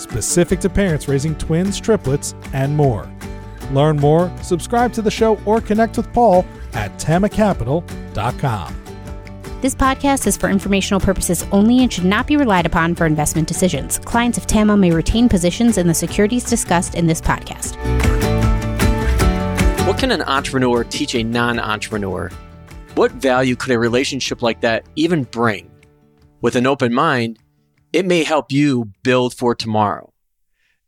specific to parents raising twins, triplets, and more. Learn more, subscribe to the show, or connect with Paul at tamacapital.com. This podcast is for informational purposes only and should not be relied upon for investment decisions. Clients of TAMA may retain positions in the securities discussed in this podcast. What can an entrepreneur teach a non entrepreneur? What value could a relationship like that even bring? With an open mind, it may help you build for tomorrow.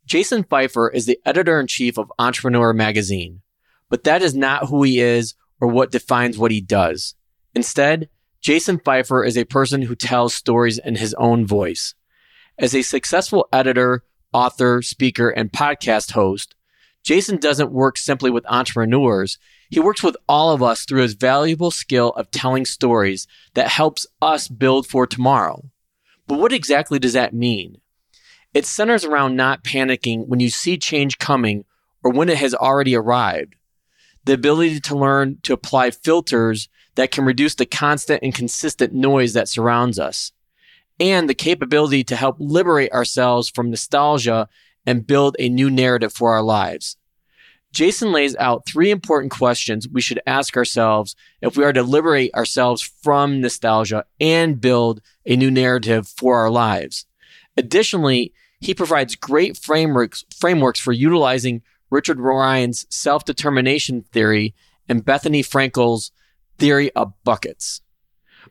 Jason Feifer is the editor in chief of Entrepreneur Magazine, but that is not who he is or what defines what he does. Instead, Jason Feifer is a person who tells stories in his own voice. As a successful editor, author, speaker, and podcast host, Jason doesn't work simply with entrepreneurs. He works with all of us through his valuable skill of telling stories that helps us build for tomorrow. But what exactly does that mean? It centers around not panicking when you see change coming or when it has already arrived. The ability to learn to apply filters that can reduce the constant and consistent noise that surrounds us. And the capability to help liberate ourselves from nostalgia and build a new narrative for our lives. Jason lays out three important questions we should ask ourselves if we are to liberate ourselves from nostalgia and build a new narrative for our lives. Additionally, he provides great frameworks, frameworks for utilizing Richard Ryan's self-determination theory and Bethenny Frankel's theory of buckets.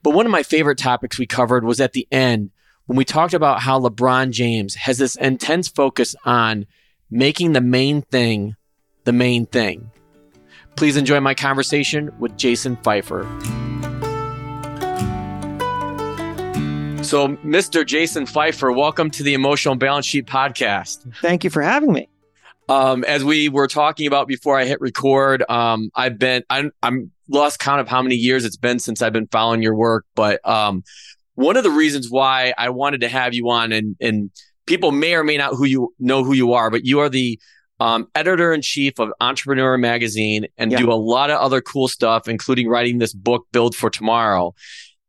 But one of my favorite topics we covered was at the end when we talked about how LeBron James has this intense focus on making the main thing the main thing. Please enjoy my conversation with Jason Feifer. So, Mr. Jason Feifer, welcome to the Emotional Balance Sheet Podcast. Thank you for having me. Um, as we were talking about before I hit record, um, I've been I'm I'm lost count of how many years it's been since I've been following your work, but um, one of the reasons why I wanted to have you on, and and people may or may not who you know who you are, but you are the um, editor in chief of Entrepreneur Magazine and yeah. do a lot of other cool stuff, including writing this book, Build for Tomorrow.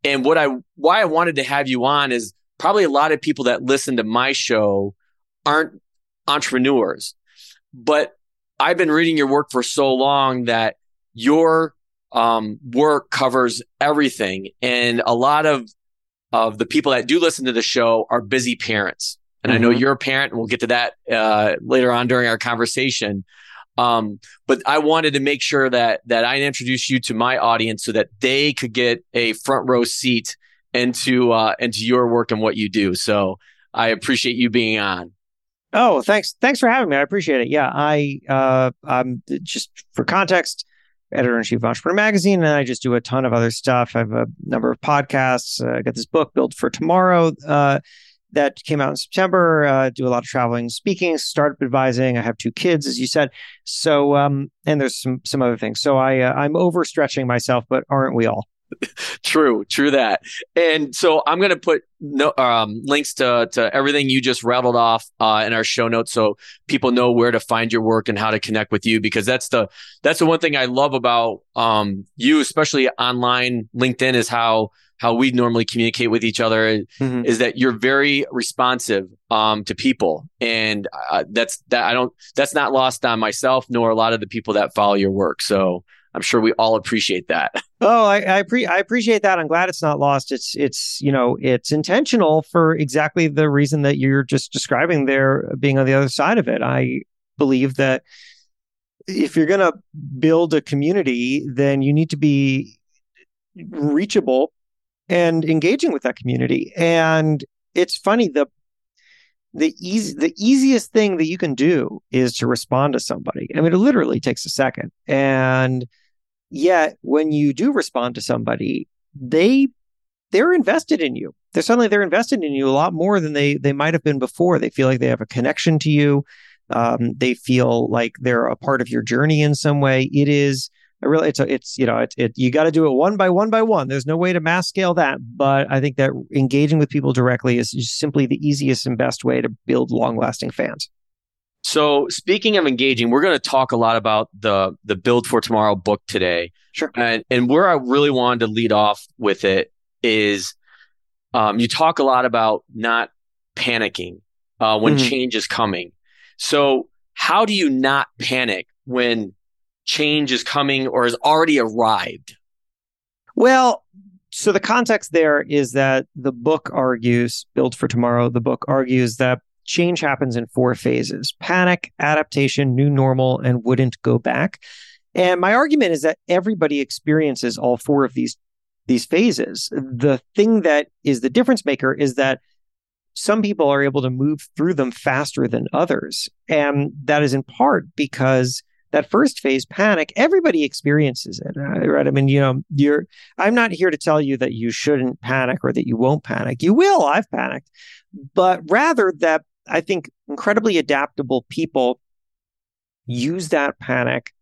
And what I, why I wanted to have you on is probably a lot of people that listen to my show aren't entrepreneurs, but I've been reading your work for so long that your um, work covers everything. And a lot of, of the people that do listen to the show are busy parents. And mm-hmm. I know mm-hmm. you're a parent, and we'll get to that uh, later on during our conversation. Um, but I wanted to make sure that that I introduced you to my audience so that they could get a front row seat into uh, into your work and what you do. So I appreciate you being on. Oh, thanks. Thanks for having me. I appreciate it. Yeah, I uh, I'm just for context, editor in chief of Entrepreneur Magazine, and I just do a ton of other stuff. I have a number of podcasts. Uh, I got this book built for tomorrow. Uh, that came out in September. Uh, do a lot of traveling, speaking, startup advising. I have two kids, as you said. So, um, and there's some some other things. So I uh, I'm overstretching myself, but aren't we all? true, true that. And so I'm going to put no, um, links to to everything you just rattled off uh, in our show notes, so people know where to find your work and how to connect with you. Because that's the that's the one thing I love about um, you, especially online. LinkedIn is how how we normally communicate with each other mm-hmm. is that you're very responsive um, to people, and uh, that's that. I don't. That's not lost on myself nor a lot of the people that follow your work. So I'm sure we all appreciate that. Oh, I I, pre- I appreciate that. I'm glad it's not lost. It's it's you know it's intentional for exactly the reason that you're just describing there, being on the other side of it. I believe that if you're going to build a community, then you need to be reachable and engaging with that community. And it's funny the the easy the easiest thing that you can do is to respond to somebody. I mean, it literally takes a second. And yet when you do respond to somebody, they they're invested in you. They're suddenly they're invested in you a lot more than they they might have been before. They feel like they have a connection to you. Um, they feel like they're a part of your journey in some way. It is really, it's a, it's you know, it's it. You got to do it one by one by one. There's no way to mass scale that, but I think that engaging with people directly is simply the easiest and best way to build long lasting fans. So speaking of engaging, we're going to talk a lot about the the Build for Tomorrow book today. Sure. And and where I really wanted to lead off with it is, um, you talk a lot about not panicking uh, when mm-hmm. change is coming. So how do you not panic when change is coming or has already arrived? Well, so the context there is that the book argues, Build for Tomorrow, the book argues that change happens in four phases panic, adaptation, new normal, and wouldn't go back. And my argument is that everybody experiences all four of these these phases. The thing that is the difference maker is that some people are able to move through them faster than others. And that is in part because that first phase panic everybody experiences it uh, right i mean you know you're i'm not here to tell you that you shouldn't panic or that you won't panic you will i've panicked but rather that I think incredibly adaptable people use that panic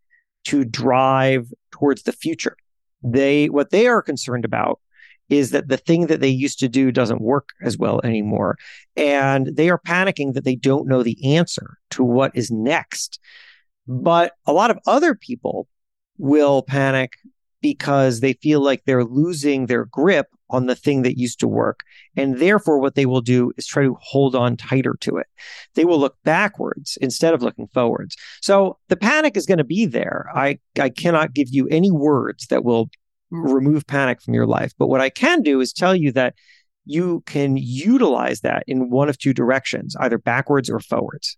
to drive towards the future. They what they are concerned about is that the thing that they used to do doesn't work as well anymore. And they are panicking that they don't know the answer to what is next. But a lot of other people will panic because they feel like they're losing their grip on the thing that used to work. And therefore, what they will do is try to hold on tighter to it. They will look backwards instead of looking forwards. So the panic is going to be there. I, I cannot give you any words that will remove panic from your life. But what I can do is tell you that you can utilize that in one of two directions, either backwards or forwards.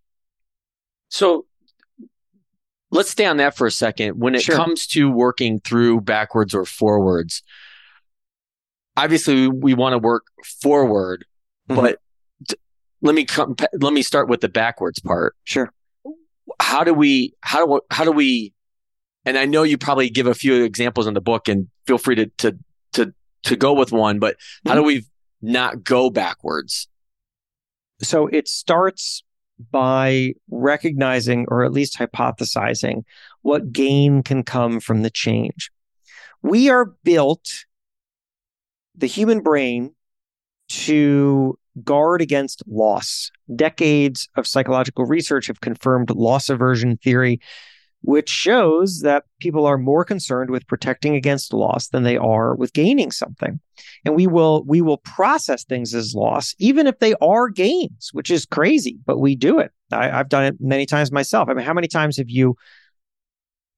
So let's stay on that for a second. When it sure. comes to working through backwards or forwards, obviously we want to work forward, mm-hmm. but let me come, let me start with the backwards part. Sure. How do we, how do, how do we, and I know you probably give a few examples in the book and feel free to, to, to, to go with one, but mm-hmm. how do we not go backwards? So it starts by recognizing or at least hypothesizing what gain can come from the change. We are built the human brain to guard against loss. Decades of psychological research have confirmed loss aversion theory, which shows that people are more concerned with protecting against loss than they are with gaining something. And we will we will process things as loss, even if they are gains, which is crazy, but we do it. I, I've done it many times myself. I mean, how many times have you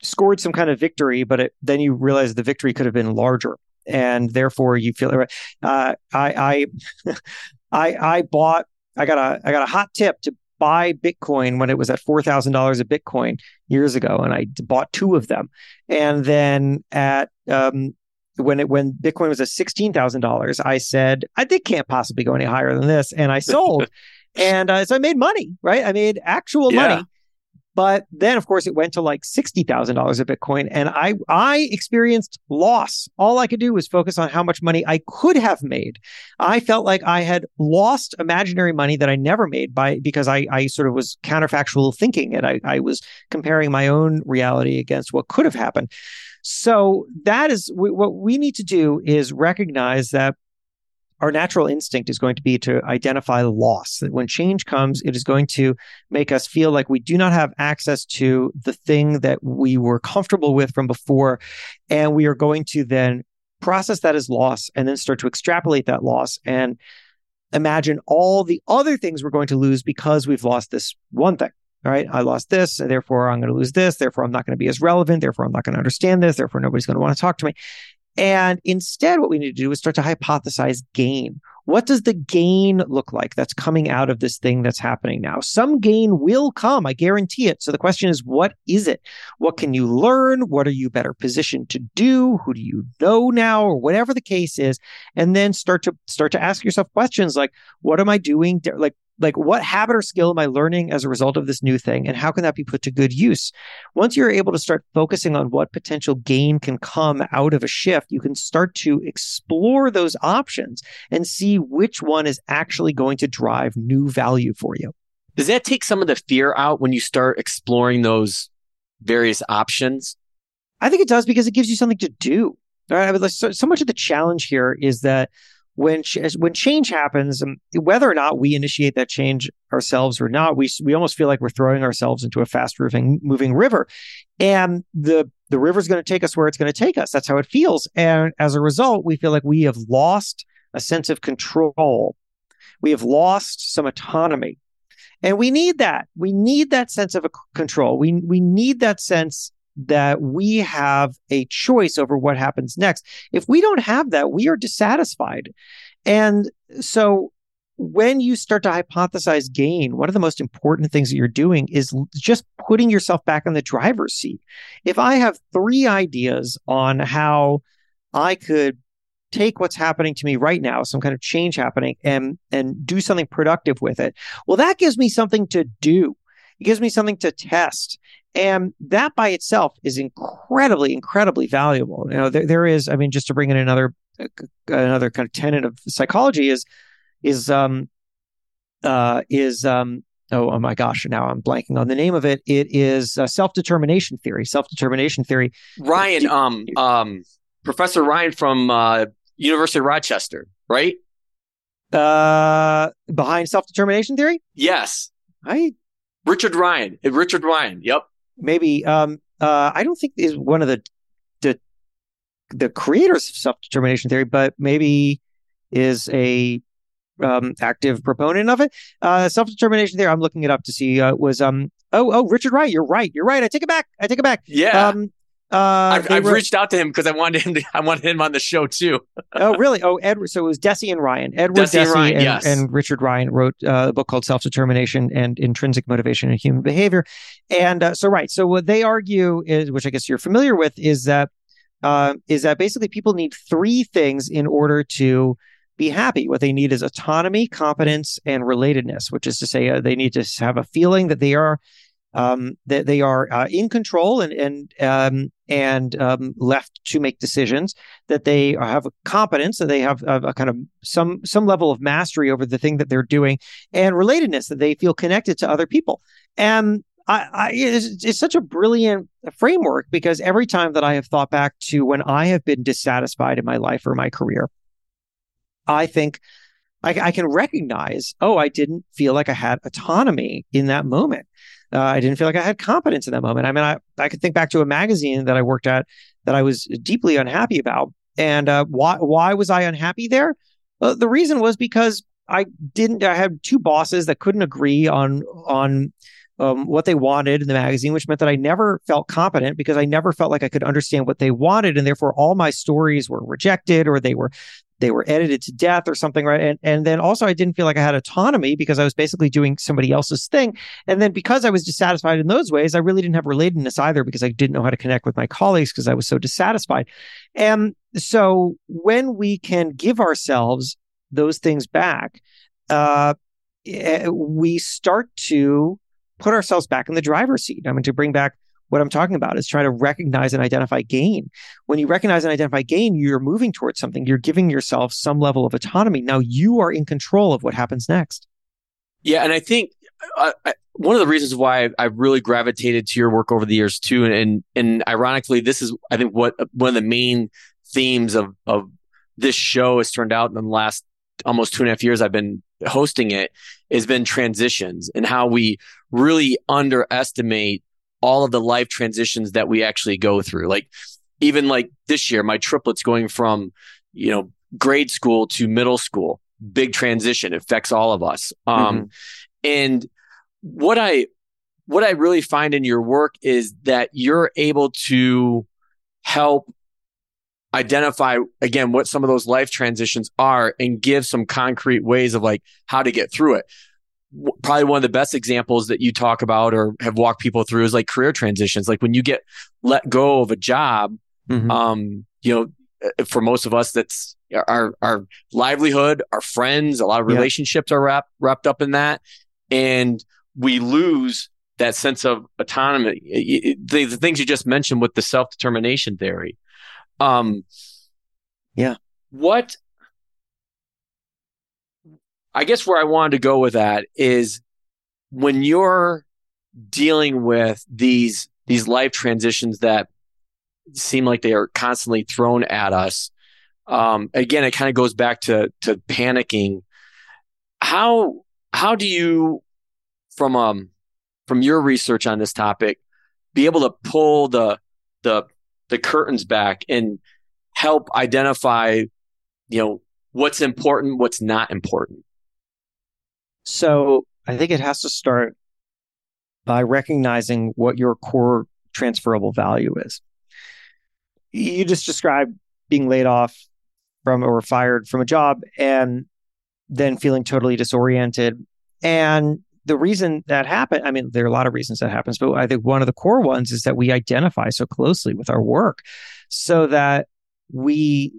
scored some kind of victory, but it, then you realize the victory could have been larger? and therefore you feel uh, I I I I bought I got a I got a hot tip to buy Bitcoin when it was at four thousand dollars a Bitcoin years ago, and I bought two of them, and then at um, when it when Bitcoin was at sixteen thousand dollars, I said I think can't possibly go any higher than this, and I sold, and uh, so I made money, right? I made actual yeah. money but then, of course, it went to like sixty thousand dollars a Bitcoin, and I I experienced loss. All I could do was focus on how much money I could have made. I felt like I had lost imaginary money that I never made by because I I sort of was counterfactual thinking, and I I was comparing my own reality against what could have happened. So that is what we need to do is recognize that our natural instinct is going to be to identify loss. That when change comes, it is going to make us feel like we do not have access to the thing that we were comfortable with from before. And we are going to then process that as loss and then start to extrapolate that loss and imagine all the other things we're going to lose because we've lost this one thing. Right, I lost this, therefore I'm going to lose this. Therefore, I'm not going to be as relevant. Therefore, I'm not going to understand this. Therefore, nobody's going to want to talk to me. And instead, what we need to do is start to hypothesize gain. What does the gain look like that's coming out of this thing that's happening now? Some gain will come, I guarantee it. So the question is, what is it? What can you learn? What are you better positioned to do? Who do you know now, or whatever the case is? And then start to start to ask yourself questions like, what am I doing? Like, like what habit or skill am I learning as a result of this new thing? And how can that be put to good use? Once you're able to start focusing on what potential gain can come out of a shift, you can start to explore those options and see which one is actually going to drive new value for you. does that take some of the fear out when you start exploring those various options? I think it does because it gives you something to do. Right? I mean, so, so much of the challenge here is that when when change happens, um, whether or not we initiate that change ourselves or not, we we almost feel like we're throwing ourselves into a fast moving moving river, and the the river's going to take us where it's going to take us. That's how it feels, and as a result, we feel like we have lost a sense of control. We have lost some autonomy, and we need that. We need that sense of control. We we need that sense that we have a choice over what happens next. If we don't have that, we are dissatisfied. And so when you start to hypothesize gain, one of the most important things that you're doing is just putting yourself back in the driver's seat. If I have three ideas on how I could take what's happening to me right now, some kind of change happening, and and do something productive with it, well, that gives me something to do. It gives me something to test. And that by itself is incredibly, incredibly valuable. You know, there, there is, I mean, just to bring in another uh, another kind of tenet of psychology is is um uh is um oh, oh my gosh now i'm blanking on the name of it. It is uh, self-determination theory. Self-determination theory. Ryan um um professor ryan from uh university of rochester right? Uh behind self-determination theory? Yes. I richard ryan. Richard ryan yep maybe um uh I don't think is one of the the the creators of self determination theory, but maybe is a um, active proponent of it. Uh, self determination theory. I'm looking it up to see. Uh, was um oh oh Richard Wright. You're right. You're right. I take it back. I take it back. Yeah. Um, uh, I've, I've wrote, reached out to him because I wanted him. To, I wanted him on the show too. oh, really? Oh, Edward. So it was Deci and Ryan. Edward Deci, Deci and, Ryan, and, yes. and, Richard Ryan wrote uh, a book called Self Determination and Intrinsic Motivation in Human Behavior. And uh, so, right. So what they argue is, which I guess you're familiar with, is that uh, is that basically people need three things in order to be happy. What they need is autonomy, competence, and relatedness, which is to say, uh, they need to have a feeling that they are um, that they are uh, in control and and um, and um, left to make decisions. That they have competence, that they have a, a, kind of some some level of mastery over the thing that they're doing, and relatedness, that they feel connected to other people. And I, I it's, it's such a brilliant framework because every time that I have thought back to when I have been dissatisfied in my life or my career, I think. I, I can recognize, oh, I didn't feel like I had autonomy in that moment. Uh, I didn't feel like I had competence in that moment. I mean, I, I could think back to a magazine that I worked at that I was deeply unhappy about. And uh, why why was I unhappy there? Uh, the reason was because I didn't. I had two bosses that couldn't agree on on um, what they wanted in the magazine, which meant that I never felt competent because I never felt like I could understand what they wanted, and therefore all my stories were rejected or they were they were edited to death or something, right? And and then also I didn't feel like I had autonomy because I was basically doing somebody else's thing. And then because I was dissatisfied in those ways, I really didn't have relatedness either because I didn't know how to connect with my colleagues because I was so dissatisfied. And so when we can give ourselves those things back, uh, eh, we start to put ourselves back in the driver's seat. I mean, to bring back what I'm talking about is trying to recognize and identify gain. When you recognize and identify gain, you're moving towards something. You're giving yourself some level of autonomy. Now you are in control of what happens next. Yeah, and I think uh, one of the reasons why I've really gravitated to your work over the years too, and and, and ironically, this is I think what one of the main themes of of this show has turned out in the last almost two and a half years I've been hosting it has been transitions and how we really underestimate all of the life transitions that we actually go through. Like even like this year, my triplets going from, you know, grade school to middle school, big transition it affects all of us. Um, mm-hmm. and what I, what I really find in your work is that you're able to help identify again what some of those life transitions are and give some concrete ways of like how to get through it probably one of the best examples that you talk about or have walked people through is like career transitions. Like when you get let go of a job, mm-hmm. um, you know, uh, for most of us, that's our, our livelihood, our friends, a lot of relationships yeah. are wrapped, wrapped up in that. And we lose that sense of autonomy. The, the things you just mentioned with the self determination theory. Um, yeah. What I guess where I wanted to go with that is when you're dealing with these these life transitions that seem like they are constantly thrown at us, um, again, it kind of goes back to to panicking. How how do you, from um from your research on this topic, be able to pull the the the curtains back and help identify, you know, what's important, what's not important? So I think it has to start by recognizing what your core transferable value is. You just described being laid off from or fired from a job and then feeling totally disoriented. And the reason that happened, I mean, there are a lot of reasons that happens, but I think one of the core ones is that we identify so closely with our work so that we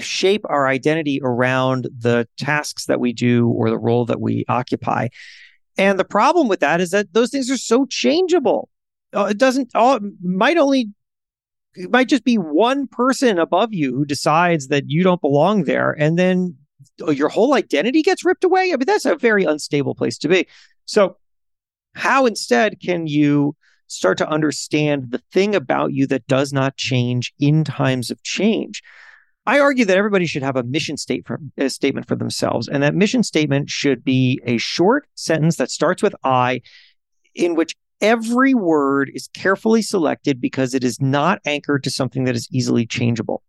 shape our identity around the tasks that we do or the role that we occupy. And the problem with that is that those things are so changeable. Uh, it doesn't all might only it might just be one person above you who decides that you don't belong there and then uh, your whole identity gets ripped away. I mean that's a very unstable place to be. So how instead can you start to understand the thing about you that does not change in times of change? I argue that everybody should have a mission state for, a statement for themselves. And that mission statement should be a short sentence that starts with I, in which every word is carefully selected because it is not anchored to something that is easily changeable.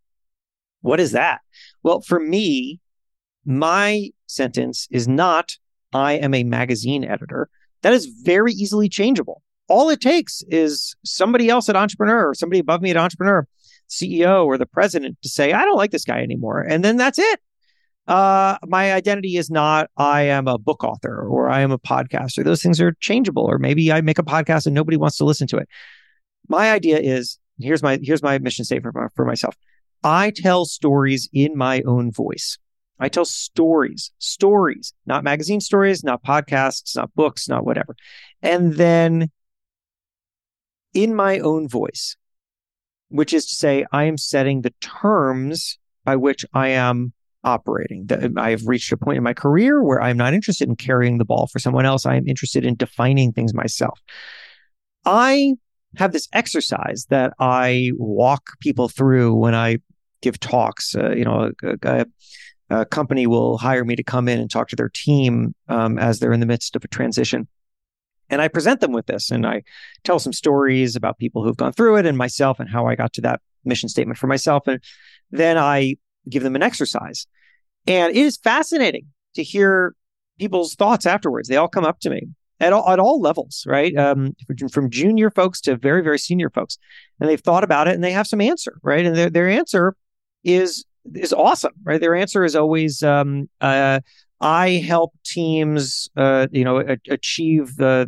What is that? Well, for me, my sentence is not, I am a magazine editor. That is very easily changeable. All it takes is somebody else at Entrepreneur or somebody above me at Entrepreneur CEO or the president to say, I don't like this guy anymore. And then that's it. Uh, my identity is not I am a book author or I am a podcaster. Those things are changeable. Or maybe I make a podcast and nobody wants to listen to it. My idea is here's my here's my mission statement for, for myself. I tell stories in my own voice. I tell stories, stories, not magazine stories, not podcasts, not books, not whatever. And then in my own voice, which is to say, I am setting the terms by which I am operating. I have reached a point in my career where I'm not interested in carrying the ball for someone else. I am interested in defining things myself. I have this exercise that I walk people through when I give talks. Uh, you know, a, a, a, company will hire me to come in and talk to their team um, as they're in the midst of a transition. And I present them with this and I tell some stories about people who've gone through it and myself and how I got to that mission statement for myself. And then I give them an exercise. And it is fascinating to hear people's thoughts afterwards. They all come up to me at all, at all levels, right? Um, from junior folks to very, very senior folks. And they've thought about it and they have some answer, right? And their, their answer is is awesome, right? Their answer is always, um, uh, I help teams, uh, you know, a- achieve the,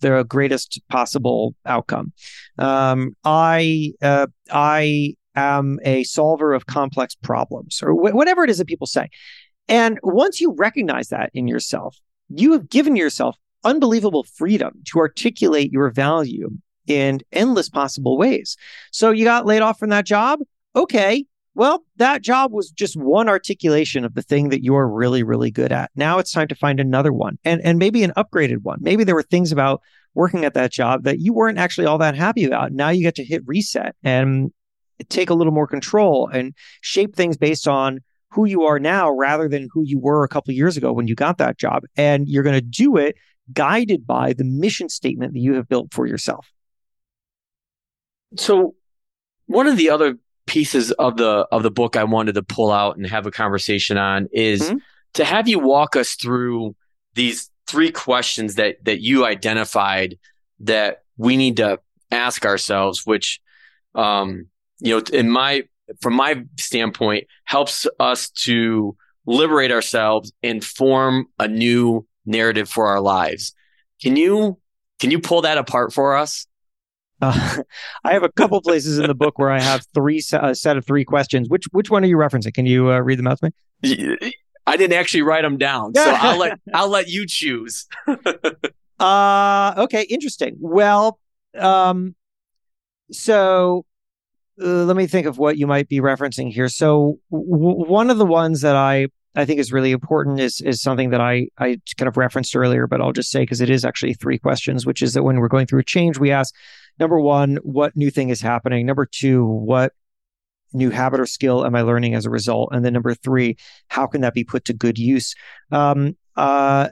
the, greatest possible outcome. Um, I uh, I am a solver of complex problems, or wh- whatever it is that people say. And once you recognize that in yourself, you have given yourself unbelievable freedom to articulate your value in endless possible ways. So you got laid off from that job. Okay, well, that job was just one articulation of the thing that you're really, really good at. Now it's time to find another one and, and maybe an upgraded one. Maybe there were things about working at that job that you weren't actually all that happy about. Now you get to hit reset and take a little more control and shape things based on who you are now rather than who you were a couple years ago when you got that job. And you're going to do it guided by the mission statement that you have built for yourself. So, one of the other pieces of the of the book I wanted to pull out and have a conversation on is mm-hmm. to have you walk us through these three questions that that you identified that we need to ask ourselves, which um, you know, in my from my standpoint, helps us to liberate ourselves and form a new narrative for our lives. Can you can you pull that apart for us? Uh, I have a couple places in the book where I have three a set of three questions. Which which one are you referencing? Can you uh, read them out to me? I didn't actually write them down, so I'll let I'll let you choose. uh okay, interesting. Well, um, so uh, let me think of what you might be referencing here. So w- one of the ones that I I think is really important is is something that I I kind of referenced earlier, but I'll just say because it is actually three questions, which is that when we're going through a change, we ask number one, what new thing is happening? Number two, what new habit or skill am I learning as a result? And then number three, how can that be put to good use? Um, uh,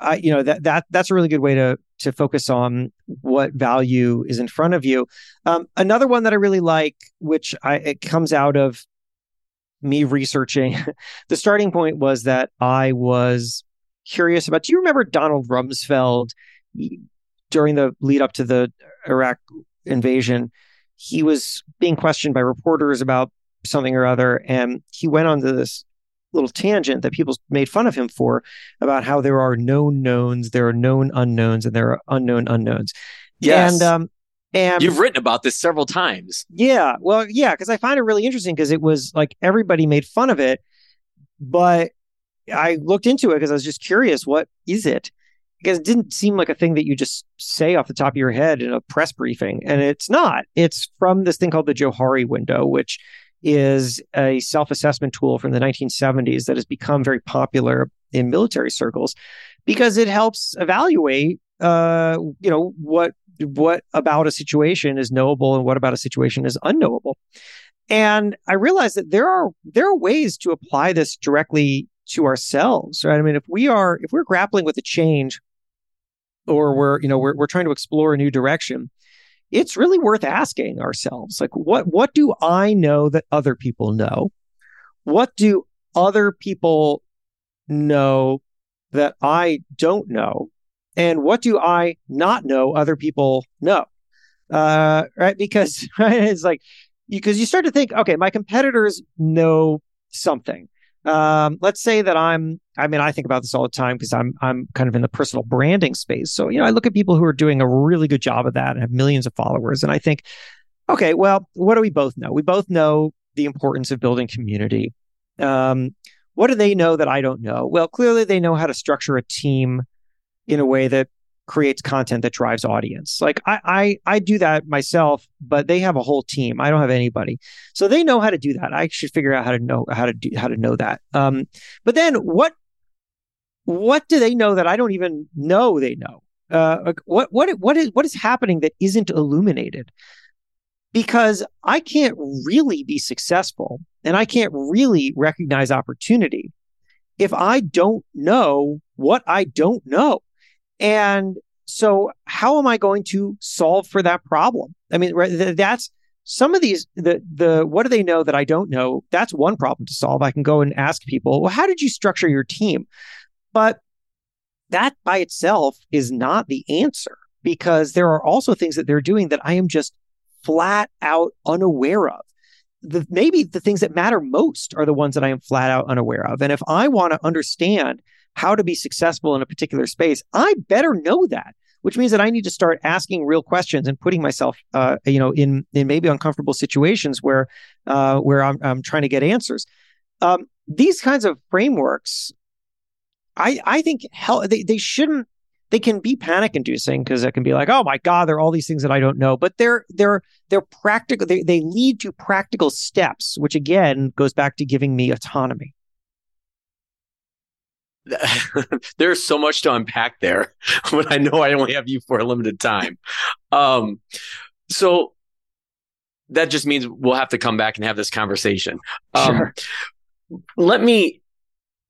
I, you know that that that's a really good way to to focus on what value is in front of you. Um, another one that I really like, which I it comes out of me researching, the starting point was that I was curious about. Do you remember Donald Rumsfeld during the lead up to the Iraq invasion? He was being questioned by reporters about something or other, and he went on to this little tangent that people made fun of him for about how there are known knowns, there are known unknowns, and there are unknown unknowns. Yes. And um, and You've written about this several times. yeah, well, yeah, because I find it really interesting because it was like everybody made fun of it, but I looked into it because I was just curious, what is it? Because it didn't seem like a thing that you just say off the top of your head in a press briefing, and it's not. It's from this thing called the Johari window, which is a self-assessment tool from the 1970s that has become very popular in military circles because it helps evaluate uh, you know what what about a situation is knowable and what about a situation is unknowable. And I realized that there are there are ways to apply this directly to ourselves, right? I mean, if we are if we're grappling with a change or we're, you know, we're we're trying to explore a new direction, it's really worth asking ourselves, like what what do I know that other people know? What do other people know that I don't know? and what do I not know other people know? Uh, right? Because right, it's like because you, you start to think, okay, my competitors know something. Um, let's say that I'm. I mean, I think about this all the time because I'm I'm kind of in the personal branding space. So you know, I look at people who are doing a really good job of that and have millions of followers, and I think, okay, well, what do we both know? We both know the importance of building community. Um, what do they know that I don't know? Well, clearly they know how to structure a team in a way that creates content that drives audience. Like I, I I do that myself, but they have a whole team. I don't have anybody, so they know how to do that. I should figure out how to know how to do how to know that. Um, but then what what do they know that I don't even know they know? Uh, what what what is what is happening that isn't illuminated? Because I can't really be successful and I can't really recognize opportunity if I don't know what I don't know. And so, how am I going to solve for that problem? I mean, that's some of these the the what do they know that I don't know? That's one problem to solve. I can go and ask people, well, how did you structure your team? But that by itself is not the answer because there are also things that they're doing that I am just flat out unaware of. The, maybe the things that matter most are the ones that I am flat out unaware of. And if I want to understand how to be successful in a particular space, I better know that. Which means that I need to start asking real questions and putting myself, uh, you know, in in maybe uncomfortable situations where uh, where I'm, I'm trying to get answers. Um, these kinds of frameworks, I I think hell they they shouldn't they can be panic inducing because it can be like, oh my God, there are all these things that I don't know. But they're they're they're practical. They they lead to practical steps, which again goes back to giving me autonomy. there's so much to unpack there, but I know I only have you for a limited time. Um, so that just means we'll have to come back and have this conversation. Um, Sure. Let me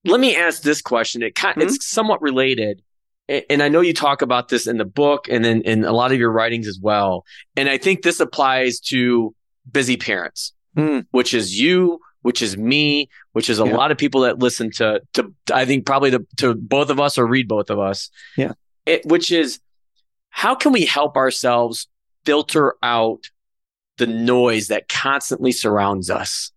let me ask this question. It kind, Mhm. it's somewhat related, and I know you talk about this in the book and then in a lot of your writings as well. And I think this applies to busy parents, Mm. which is you, which is me, which is a Yeah. lot of people that listen to to I think probably to, to both of us or read both of us. Yeah. It, which is how can we help ourselves filter out the noise that constantly surrounds us?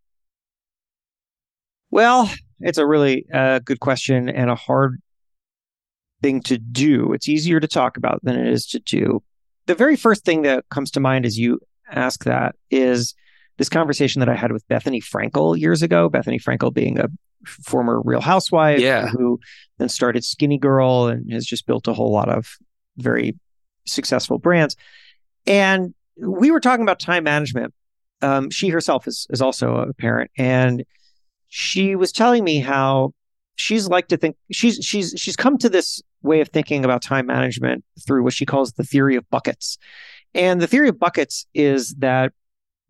Well, it's a really uh, good question and a hard thing to do. It's easier to talk about than it is to do. The very first thing that comes to mind as you ask that is this conversation that I had with Bethenny Frankel years ago. Bethenny Frankel being a former Real Housewife Yeah. who then started Skinny Girl and has just built a whole lot of very successful brands. And we were talking about time management. Um, she herself is is also a parent, and she was telling me how she's like to think she's she's she's come to this way of thinking about time management through what she calls the theory of buckets. And the theory of buckets is that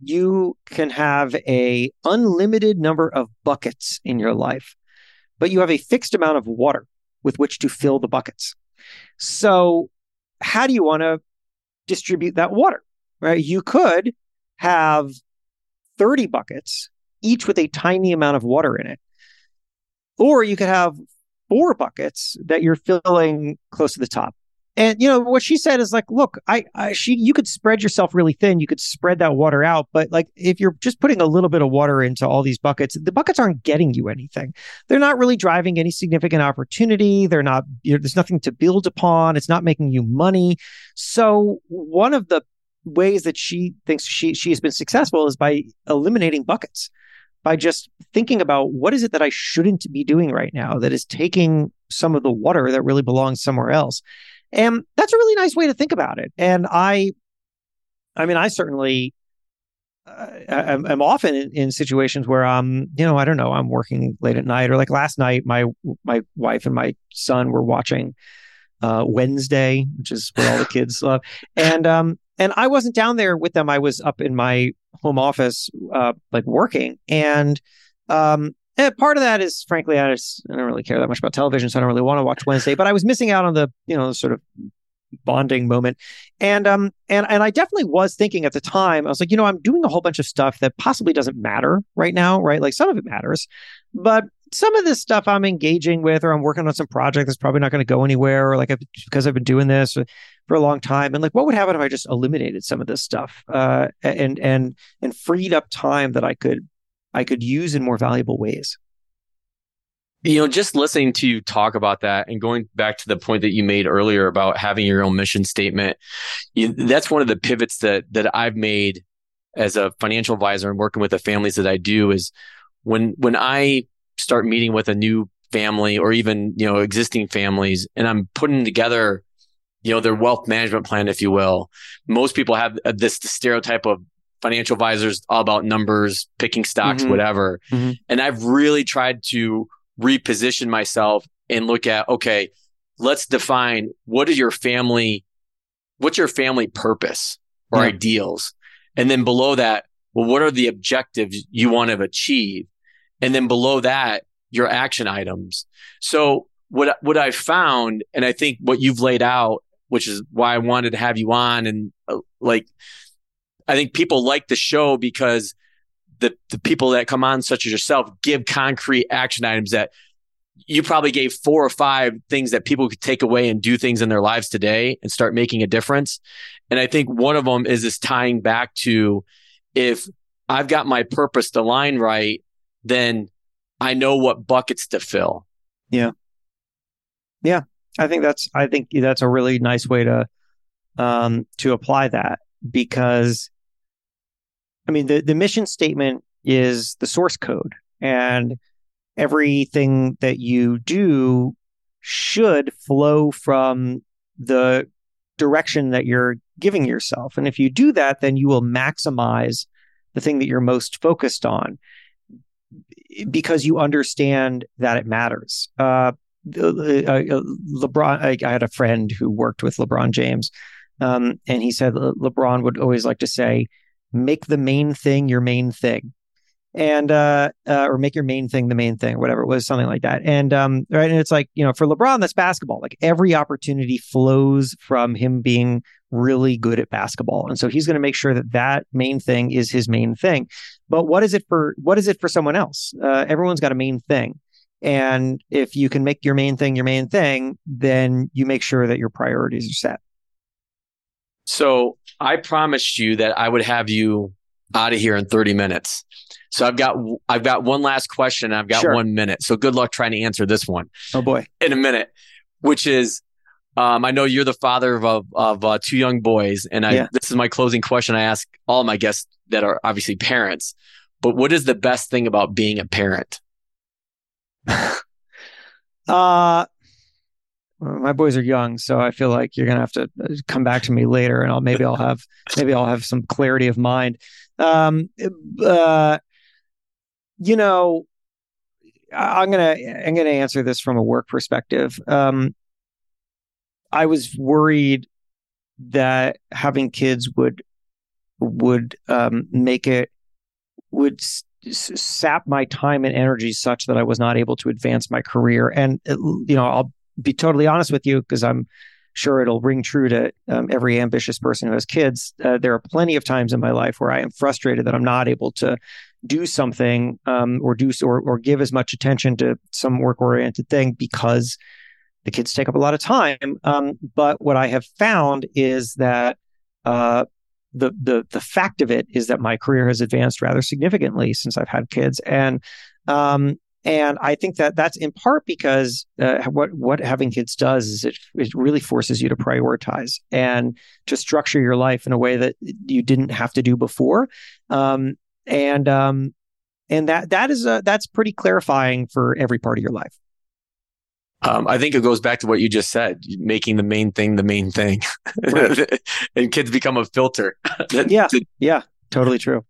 you can have a unlimited number of buckets in your life, but you have a fixed amount of water with which to fill the buckets. So, how do you want to distribute that water? Right? You could have 30 buckets, each with a tiny amount of water in it. Or you could have four buckets that you're filling close to the top. And you know what she said is like, look, I, I, she you could spread yourself really thin. You could spread that water out, but like if you're just putting a little bit of water into all these buckets, the buckets aren't getting you anything. They're not really driving any significant opportunity. They're not. You there's nothing to build upon. It's not making you money. So one of the ways that she thinks she she has been successful is by eliminating buckets by just thinking about what is it that I shouldn't be doing right now that is taking some of the water that really belongs somewhere else. And that's a really nice way to think about it. And I, I mean, I certainly, uh, I'm, I'm, often in, in, situations where I'm, you know, I don't know, I'm working late at night or like last night, my my wife and my son were watching uh, Wednesday, which is what all the kids love, and um, and I wasn't down there with them. I was up in my home office, uh, like working, and um, and part of that is, frankly, I just I don't really care that much about television, so I don't really want to watch Wednesday. But I was missing out on the, you know, sort of bonding moment, and um, and and I definitely was thinking at the time. I was like, you know, I'm doing a whole bunch of stuff that possibly doesn't matter right now, right? Like some of it matters, but some of this stuff I'm engaging with, or I'm working on some project that's probably not going to go anywhere, or like I've, because I've been doing this for a long time. And like, what would happen if I just eliminated some of this stuff uh, and and and freed up time that I could I could use in more valuable ways? You know, just listening to you talk about that and going back to the point that you made earlier about having your own mission statement, you, that's one of the pivots that that I've made as a financial advisor and working with the families that I do is when when I start meeting with a new family or even, you know, existing families and I'm putting together, you know, their wealth management plan, if you will. Most people have uh, this stereotype of financial advisors all about numbers, picking stocks, mm-hmm. whatever. Mm-hmm. And I've really tried to reposition myself and look at, okay, let's define what is your family, what's your family purpose or yeah. ideals? And then below that, well, what are the objectives you want to achieve? And then below that, your action items. So what, what I found, and I think what you've laid out, which is why I wanted to have you on and uh, like, I think people like the show because the, the people that come on, such as yourself, give concrete action items that you probably gave four or five things that people could take away and do things in their lives today and start making a difference. And I think one of them is this tying back to if I've got my purpose to line right, then I know what buckets to fill. Yeah. Yeah. I think that's I think that's a really nice way to um to apply that because I mean the the mission statement is the source code and everything that you do should flow from the direction that you're giving yourself and if you do that then you will maximize the thing that you're most focused on because you understand that it matters. Uh, uh, uh LeBron, I, I, had a friend who worked with LeBron James, um, and he said LeBron would always like to say, "Make the main thing your main thing." and uh, uh, or make your main thing the main thing, whatever it was, something like that. And um, right, and it's like you know, for LeBron, that's basketball. Like every opportunity flows from him being really good at basketball, and so he's going to make sure that that main thing is his main thing. But what is it for? What is it for someone else? Uh, everyone's got a main thing. And if you can make your main thing your main thing, then you make sure that your priorities are set. So I promised you that I would have you out of here in 30 minutes. So I've got I've got one last question. I've got sure. one minute. So good luck trying to answer this one. Oh boy, in a minute. Which is, um, I know you're the father of of uh, two young boys, and I yeah. this is my closing question. I ask all my guests that are obviously parents. But what is the best thing about being a parent? uh my boys are young, so I feel like you're gonna have to uh, come back to me later, and I'll maybe I'll have maybe I'll have some clarity of mind. Um, uh, you know, I'm gonna I'm gonna answer this from a work perspective. Um, I was worried that having kids would would um, make it would s- sap my time and energy such that I was not able to advance my career. And it, you know, I'll be totally honest with you because I'm sure it'll ring true to um, every ambitious person who has kids. Uh, there are plenty of times in my life where I am frustrated that I'm not able to do something um, or do or or give as much attention to some work oriented thing because the kids take up a lot of time. Um, but what I have found is that uh, the the the fact of it is that my career has advanced rather significantly since I've had kids, and um, and I think that that's in part because uh, what what having kids does is it it really forces you to prioritize and to structure your life in a way that you didn't have to do before, um, and um, and that that is a, that's pretty clarifying for every part of your life. Um, I think it goes back to what you just said, making the main thing the main thing, right. and kids become a filter. yeah, yeah, totally true.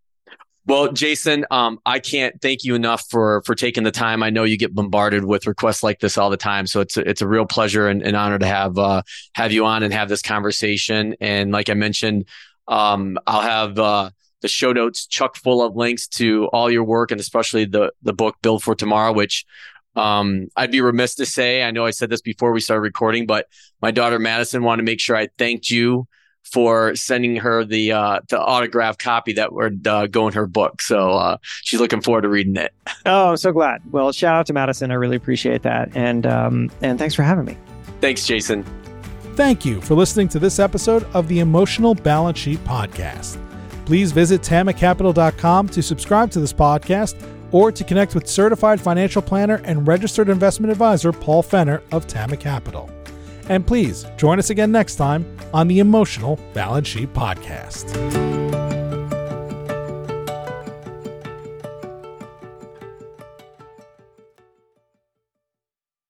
Well, Jason, um, I can't thank you enough for for taking the time. I know you get bombarded with requests like this all the time, so it's a, it's a real pleasure and an honor to have uh, have you on and have this conversation. And like I mentioned, um, I'll have uh, the show notes chuck full of links to all your work and especially the the book Build for Tomorrow, which um, I'd be remiss to say, I know I said this before we started recording, but my daughter Madison wanted to make sure I thanked you for sending her the uh, the autographed copy that would uh, go in her book. So uh, she's looking forward to reading it. Oh, I'm so glad. Well, shout out to Madison. I really appreciate that, and um, and thanks for having me. Thanks, Jason. Thank you for listening to this episode of the Emotional Balance Sheet Podcast. Please visit tamacapital.com to subscribe to this podcast or to connect with certified financial planner and registered investment advisor Paul Fenner of Tama Capital. And please join us again next time on the Emotional Balance Sheet Podcast.